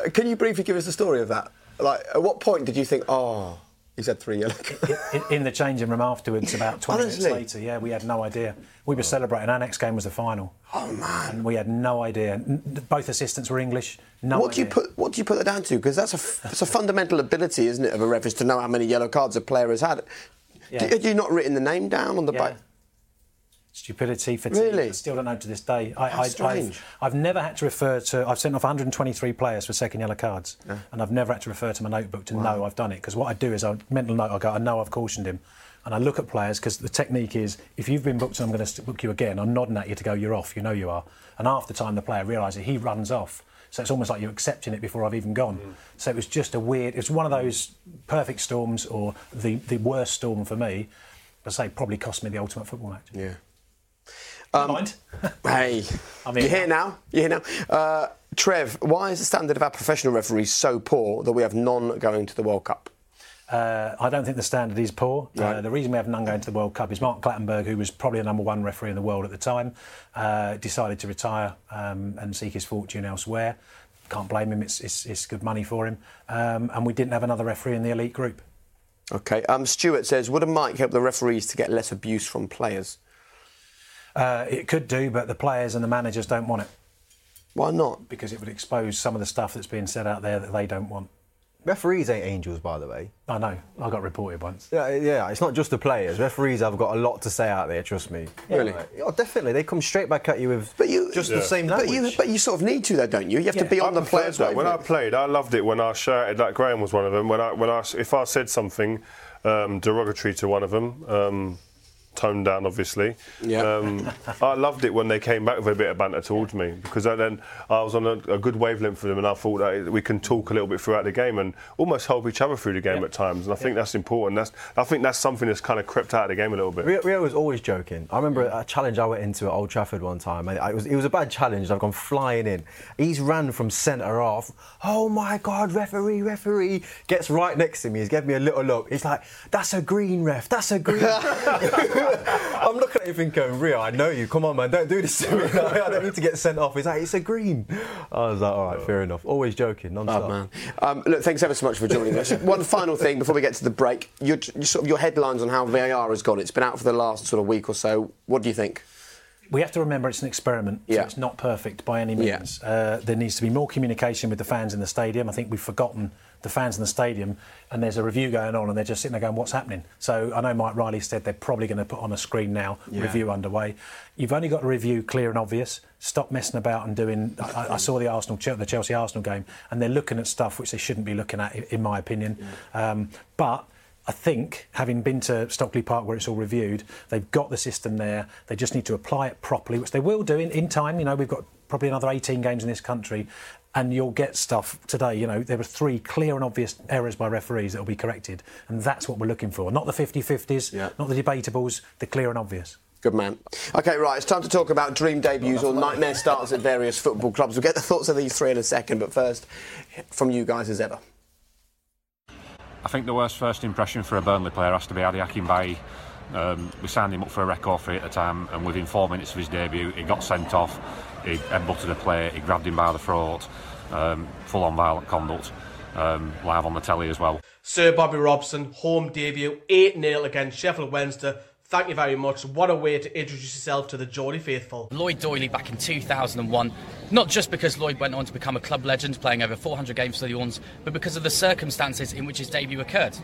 Can you briefly give us the story of that? Like, at what point did you think, oh, he's had three yellow cards? in, in the changing room afterwards, about 20 Honestly? minutes later, yeah, we had no idea. We were celebrating. Our next game was the final. Oh man! And we had no idea. Both assistants were English. No what do you put? What do you put that down to? Because that's a that's a fundamental ability, isn't it, of a ref is to know how many yellow cards a player has had. Yeah. D- Had you not written the name down on the Yeah. back? Stupidity, fatigue. Really? I still don't know to this day. I, I, strange. I've, I've never had to refer to. I've sent off 123 players for second yellow cards, and I've never had to refer to my notebook to know I've done it. Because what I do is I mental note. I go, I know I've cautioned him, and I look at players because the technique is if you've been booked and I'm going to book you again, I'm nodding at you to go. You're off. You know you are. And half the time the player realises he runs off. So it's almost like you're accepting it before I've even gone. Mm. So it was just a weird. It was one of those perfect storms, or the the worst storm for me. I say probably cost me the ultimate football match. Yeah. Never mind. Hey, I mean- you're here now. You're here now. Uh, Trev, why is the standard of our professional referees so poor that we have none going to the World Cup? Uh, I don't think the standard is poor. Uh, the reason we have none going to the World Cup is Mark Clattenburg, who was probably the number one referee in the world at the time, uh, decided to retire um, and seek his fortune elsewhere. Can't blame him. It's, it's, it's good money for him. Um, and we didn't have another referee in the elite group. Okay. Um, Stuart says, would a mic help the referees to get less abuse from players? Uh, it could do, but the players and the managers don't want it Why not? because it would expose some of the stuff that's being said out there that they don't want. Referees ain't angels, by the way. I know. I got reported once. Yeah, yeah, it's not just the players. Referees have got a lot to say out there. Trust me. Really? Yeah, definitely. They come straight back at you with But you just Yeah. the same But language. you, but you sort of need to, though, don't you? You have to Yeah. be I on the players' that. When I played, I loved it when I shouted. Like Graham was one of them. When I, when I, if I said something um, derogatory to one of them, um, toned down, obviously. Yeah. Um, I loved it when they came back with a bit of banter towards me because then I was on a, a good wavelength for them, and I thought that we can talk a little bit throughout the game and almost help each other through the game at times. And I think that's important. That's, I think that's something that's kind of crept out of the game a little bit. Rio, Rio was always joking. I remember a challenge I went into at Old Trafford one time, and I- it was, it was a bad challenge. I've gone flying in. He's ran from centre off. Oh my God, referee, referee. Gets right next to me. He's giving me a little look. He's like, that's a green ref, that's a green. I'm looking at him thinking, Rio, I know you. Come on, man, don't do this to me. I don't need to get sent off. He's like, it's a green. I was like, all right, fair enough. Always joking, non-stop. Oh man! Um, look, thanks ever so much for joining us. One final thing before we get to the break: your, your sort of your headlines on how VAR has gone. It's been out for the last sort of week or so. What do you think? We have to remember it's an experiment, so Yeah. it's not perfect by any Yeah. means. Uh, there needs to be more communication with the fans in the stadium. I think we've forgotten the fans in the stadium, and there's a review going on, and they're just sitting there going, "What's happening?" So I know Mike Riley said they're probably going to put on a screen now, review underway. You've only got to review clear and obvious. Stop messing about and doing. I, I saw the Arsenal, the Chelsea Arsenal game, and they're looking at stuff which they shouldn't be looking at, in my opinion. Um, but I think, having been to Stockley Park where it's all reviewed, they've got the system there. They just need to apply it properly, which they will do in, in time. You know, we've got probably another 18 games in this country. and you'll get stuff today. You know, there were three clear and obvious errors by referees that will be corrected, and that's what we're looking for. Not the 50-50s, not the debatables, the clear and obvious. Good man. Okay, right, it's time to talk about dream debuts or nightmare starts at various football clubs. We'll get the thoughts of these three in a second, but first, from you guys as ever. I think the worst first impression for a Burnley player has to be Ade Akinbiyi. Um, we signed him up for a record fee at the time, and within four minutes of his debut, he got sent off. He headbutted a player, he grabbed him by the throat, um, full on violent conduct, um, live on the telly as well. Sir Bobby Robson, home debut, 8 0 against Sheffield Wednesday. Thank you very much. What a way to introduce yourself to the Geordie faithful. Lloyd Doyley back in 2001, not just because Lloyd went on to become a club legend, playing over 400 games for the Orns, but because of the circumstances in which his debut occurred.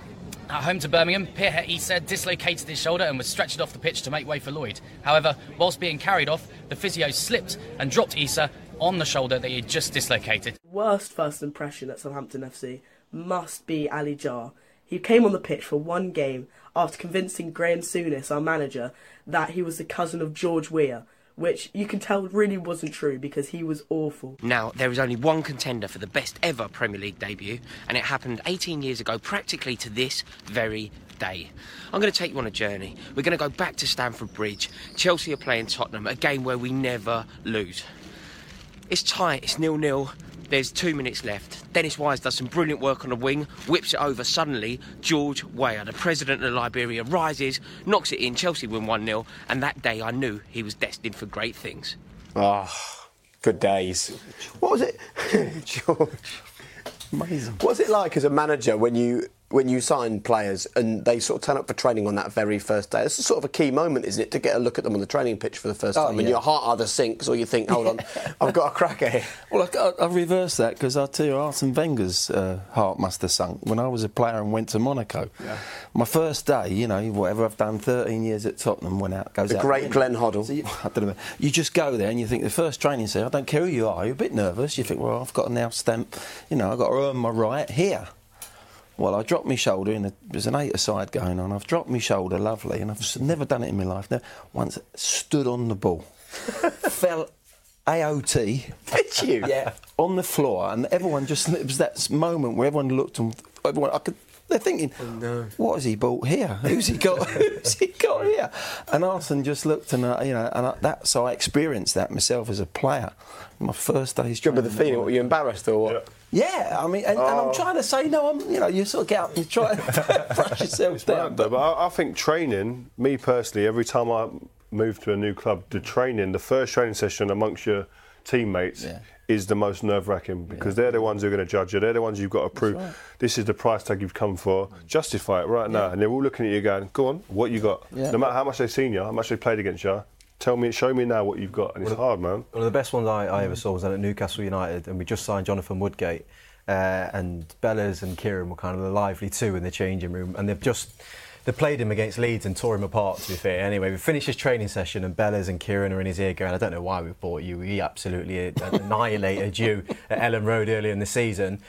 At home to Birmingham, Pierre Issa dislocated his shoulder and was stretched off the pitch to make way for Lloyd. However, whilst being carried off, the physio slipped and dropped Issa on the shoulder that he had just dislocated. Worst first impression at Southampton FC must be Ali Dia. He came on the pitch for one game after convincing Graham Souness, our manager, that he was the cousin of George Weah, which you can tell really wasn't true because he was awful. Now, there is only one contender for the best ever Premier League debut, and it happened 18 years ago, practically to this very day. I'm going to take you on a journey. We're going to go back to Stamford Bridge. Chelsea are playing Tottenham, a game where we never lose. It's tight, it's nil nil. There's two minutes left. Dennis Wise does some brilliant work on the wing, whips it over. Suddenly, George Weah, the president of Liberia, rises, knocks it in. Chelsea win 1 0, and that day I knew he was destined for great things. Oh, good days. What was it, George? Amazing. What's it like as a manager when you when you sign players and they sort of turn up for training on that very first day? It's sort of a key moment, isn't it, to get a look at them on the training pitch for the first Oh, time, and your heart either sinks or you think, hold on, I've got a cracker here. Well, I, I, I reverse that because I'll tell you, Arsene Wenger's uh, heart must have sunk when I was a player and went to Monaco. Yeah. My first day, you know, whatever I've done, 13 years at Tottenham, went out, goes The out. great. Glenn Hoddle. So you, I don't know. You just go there and you think the first training session, I don't care who you are, you're a bit nervous. You think, well, I've got to now stamp, you know, I've got to earn my right here. Well, I dropped my shoulder in. A, there's an eight aside going on. I've dropped my shoulder, lovely, and I've never done it in my life. Never, once stood on the ball, fell AOT. Did you? Yeah, on the floor, and everyone just it was that moment where everyone looked and everyone I could. They're thinking, what has he bought here? Who's he got? who's he got here? And Arsene just looked, and uh, you know, and I, that. So I experienced that myself as a player. My first day's. Do you remember the feeling? Were you embarrassed or what? Yeah, I mean, and, and Oh. I'm trying to say, no, I'm, you know, you sort of get up and try and brush yourself down. But, but I, I think training, me personally, every time I move to a new club, the training, the first training session amongst your teammates is the most nerve wracking because they're the ones who are going to judge you. They're the ones you've got to prove right. this is the price tag you've come for. Justify it right now. And they're all looking at you going, go on, what you got? Yeah. No matter how much they've seen you, how much they've played against you, tell me, show me now what you've got. And it's hard, man. One of the best ones I, I ever saw was at Newcastle United, and we just signed Jonathan Woodgate. Uh, and Bellers and Kieron were kind of the lively two in the changing room, and they've just they played him against Leeds and tore him apart. To be fair, anyway, we finished his training session, and Bellers and Kieron are in his ear going, "I don't know why we bought you. We absolutely annihilated you at Elland Road earlier in the season."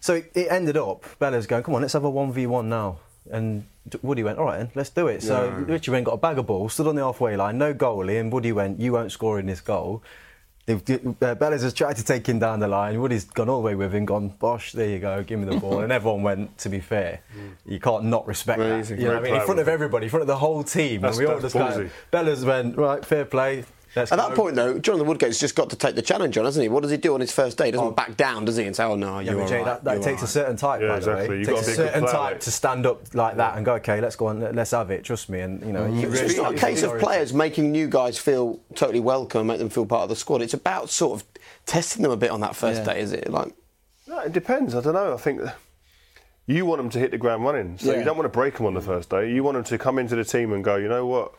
So it, it ended up Bellers going, "Come on, let's have a one v one now." And Woody went, all right, then, let's do it. So Yeah. Richie went, got a bag of balls, stood on the halfway line, no goalie, and Woody went, you won't score in this goal. They've, uh, Bellers has tried to take him down the line. Woody's gone all the way with him, gone, Bosh, there you go, give me the ball. and everyone went, to be fair, you can't not respect Amazing. that. You know what I mean? In front of everybody, in front of the whole team. That's- and we all just kind of, Bellers went, right, fair play. Let's At that point, though, Jonathan Woodgate's just got to take the challenge on, hasn't he? What does he do on his first day? He doesn't oh. back down, does he? And say, "Oh no, Yeah, you're but Jay, all right, that, that you're takes all a certain type, Yeah, by exactly. the way. You've It got takes to a be a certain player, type mate. to stand up like that and go, okay, let's go on, let- let's have it. Trust me, and you know, you It's really. not a case of players making new guys feel totally welcome, make them feel part of the squad. It's about sort of testing them a bit on that first Yeah. day, is it? Like, No, it depends. I don't know. I think you want them to hit the ground running, so Yeah. you don't want to break them on the first day. You want them to come into the team and go, you know what,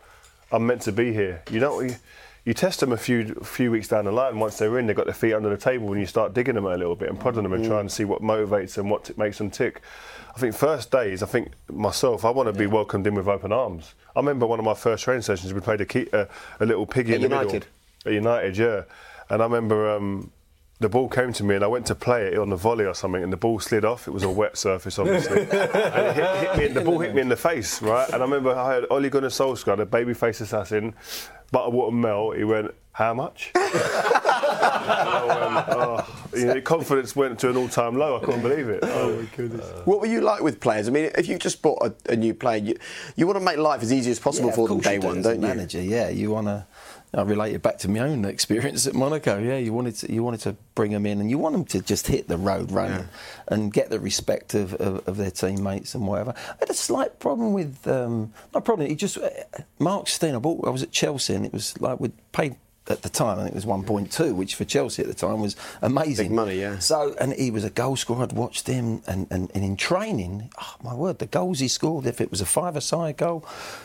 I'm meant to be here. You don't. You, you test them a few few weeks down the line. Once they're in, they've got their feet under the table, and you start digging them a little bit and prodding them and trying to see what motivates them, what t- makes them tick. I think first days. I think myself, I want to be welcomed in with open arms. I remember one of my first training sessions. We played a, key, a, a little piggy At in the United? middle. At United, yeah. And I remember um, the ball came to me and I went to play it on the volley or something and the ball slid off. It was a wet surface, obviously. and it hit, hit me, the ball hit me in the face, right? And I remember I heard Ole Gunnar Solskjaer, the babyface assassin, Butterwater melt. he went, how much? oh, you know, confidence went to an all-time low. I couldn't believe it. Oh my goodness. Uh, what were you like with players? I mean, if you just bought a, a new player, you, you want to make life as easy as possible Yeah, for them course day you do one, as a don't you? Manager, yeah. You want to. I relate it back to my own experience at Monaco. Yeah, you wanted to, you wanted to bring them in, and you want them to just hit the road running and get the respect of, of, of their teammates and whatever. I had a slight problem with um, not problem. He just uh, Mark Stein. I bought. I was at Chelsea, and it was like we paid at the time. I think it was 1.2, which for Chelsea at the time was amazing. Big money, yeah. So, and he was a goal scorer. I'd watched him, and, and, and in training, oh my word, the goals he scored, if it was a five-a-side goal,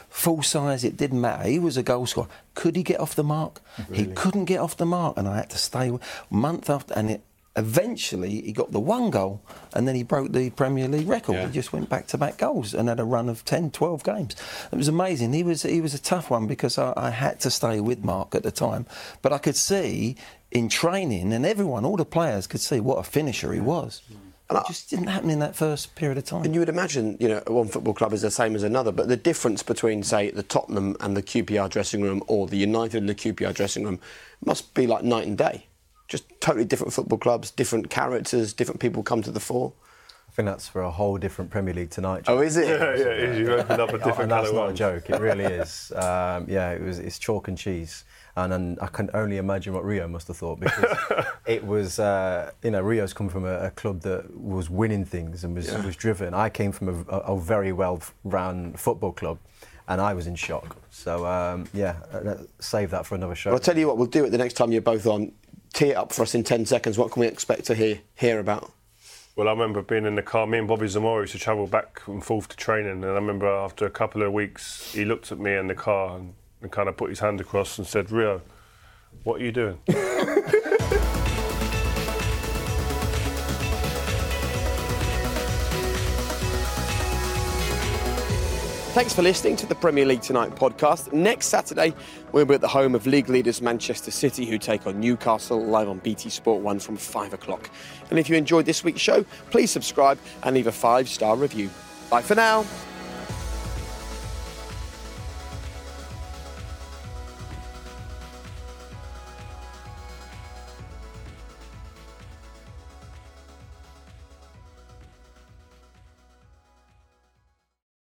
full size, it didn't matter. He was a goal scorer. Could he get off the mark? He couldn't get off the mark, and I had to stay month after, and it, eventually he got the one goal, and then he broke the Premier League record. He just went back-to-back goals and had a run of 10, 12 games. It was amazing. He was he was a tough one because I, I had to stay with Mark at the time, but I could see in training, and everyone, all the players could see what a finisher he was. Mm. And it just didn't happen in that first period of time. And you would imagine, you know, one football club is the same as another, but the difference between, say, the Tottenham and the QPR dressing room or the United and the QPR dressing room must be like night and day. Just totally different football clubs, different characters, different people come to the fore. I think that's for a whole different Premier League tonight. Oh, is it? Yeah, yeah, it is. You opened up a different and that's can of not a joke. It really is. Um, yeah, it was. It's chalk and cheese. And, and I can only imagine what Rio must have thought because it was, uh, you know, Rio's come from a, a club that was winning things and was, Yeah. was driven. I came from a, a, a very well-run football club, and I was in shock. So um, yeah, uh, save that for another show. Well, I'll tell you what, we'll do it the next time you're both on. Tee it up for us in 10 seconds. What can we expect to hear, hear about? Well, I remember being in the car. Me and Bobby Zamora used to travel back and forth to training, and I remember after a couple of weeks, he looked at me in the car and, and kind of put his hand across and said, "Rio, what are you doing?" Thanks for listening to the Premier League Tonight podcast. Next Saturday, we'll be at the home of league leaders Manchester City, who take on Newcastle live on BT Sport 1 from 5 o'clock. And if you enjoyed this week's show, please subscribe and leave a five star review. Bye for now.